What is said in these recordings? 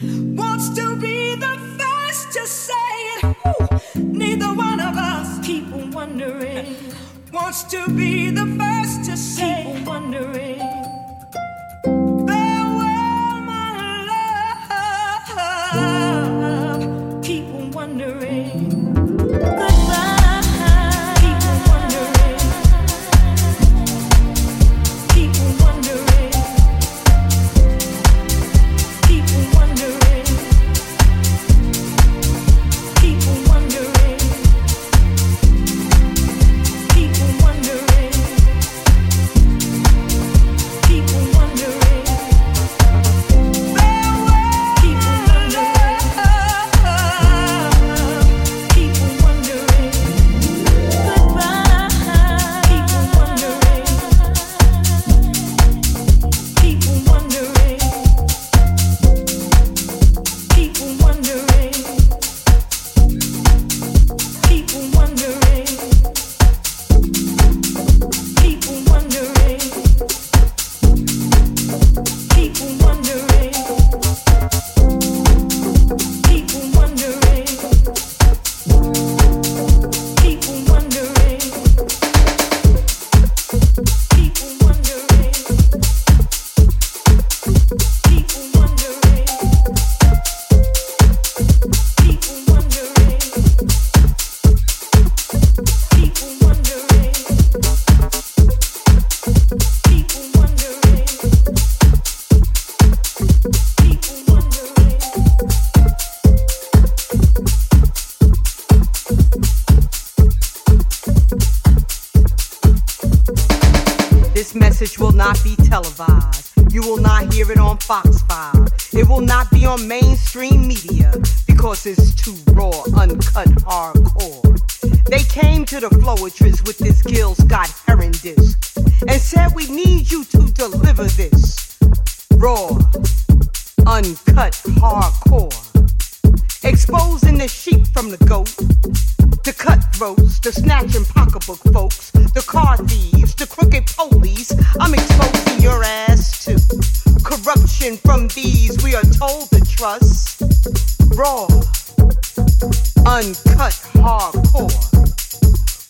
wants to be the first to say it. Ooh. Neither one of us keep wondering wants to be the first to say keep wondering. Message will not be televised. You will not hear it on Fox 5. It will not be on mainstream media because it's too raw, uncut, hardcore. They came to the Floetress with this Gil Scott Heron disc and said, We need you to deliver this raw, uncut, hardcore. Exposing the sheep from the goat, the cutthroats, the snatching pocketbook folks, the car thieves, the crooked police. I'm exposing your ass to corruption from these we are told to trust. Raw, uncut, hardcore.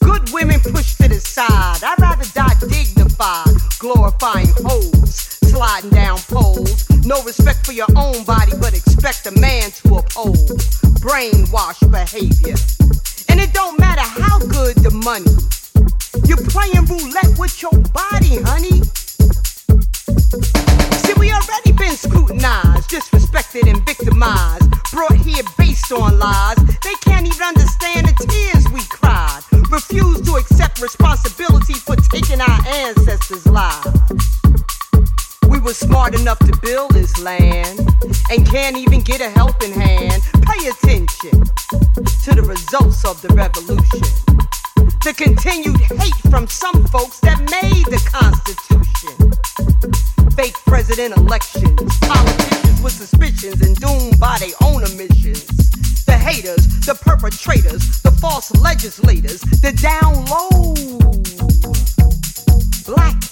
Good women pushed to the side. I'd rather die dignified, glorifying hoes, sliding down poles. No respect for your own body, but expect a man to uphold brainwash behavior. And it don't matter how good the money. You're playing roulette with your body, honey. See, we already been scrutinized, disrespected, and victimized. Brought here based on lies. They can't even understand the tears we cried. Refuse to accept responsibility for taking our ancestors' lives. Were smart enough to build this land and can't even get a helping hand. Pay attention to the results of the revolution. The continued hate from some folks that made the Constitution. Fake president elections, politicians with suspicions and doomed by their own omissions. The haters, the perpetrators, the false legislators, the down low black.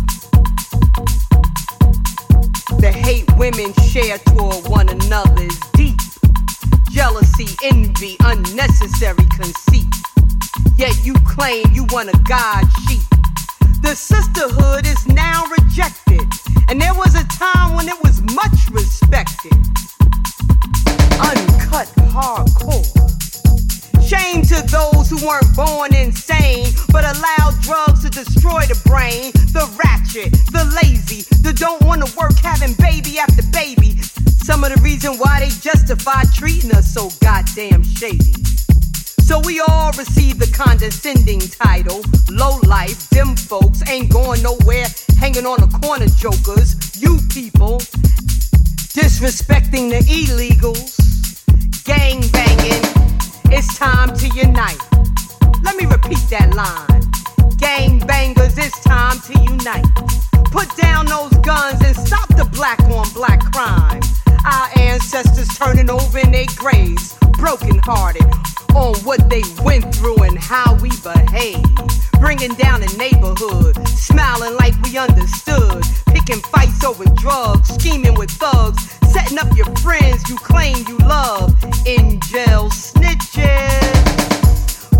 The hate women share toward one another is deep. Jealousy, envy, unnecessary conceit. Yet you claim you want a God sheep. The sisterhood is now rejected. And there was a time when it was much respected. Uncut hardcore. Shame to those who weren't born insane, but allowed drugs to destroy the brain. The ratchet, the lazy, the don't wanna work having baby after baby. Some of the reason why they justify treating us so goddamn shady. So we all receive the condescending title. Low life, them folks ain't going nowhere, hanging on the corner jokers. You people disrespecting the illegals, gang banging. It's time to unite. Let me repeat that line. Gang bangers, it's time to unite. Put down those guns and stop the black on black crime. Our ancestors turning over in their graves, broken hearted on what they went through and how we behave. Bringing down the neighborhood, smiling like we understood. Picking fights over drugs, scheming with thugs, setting up your friends you claim you love. In jail snitches.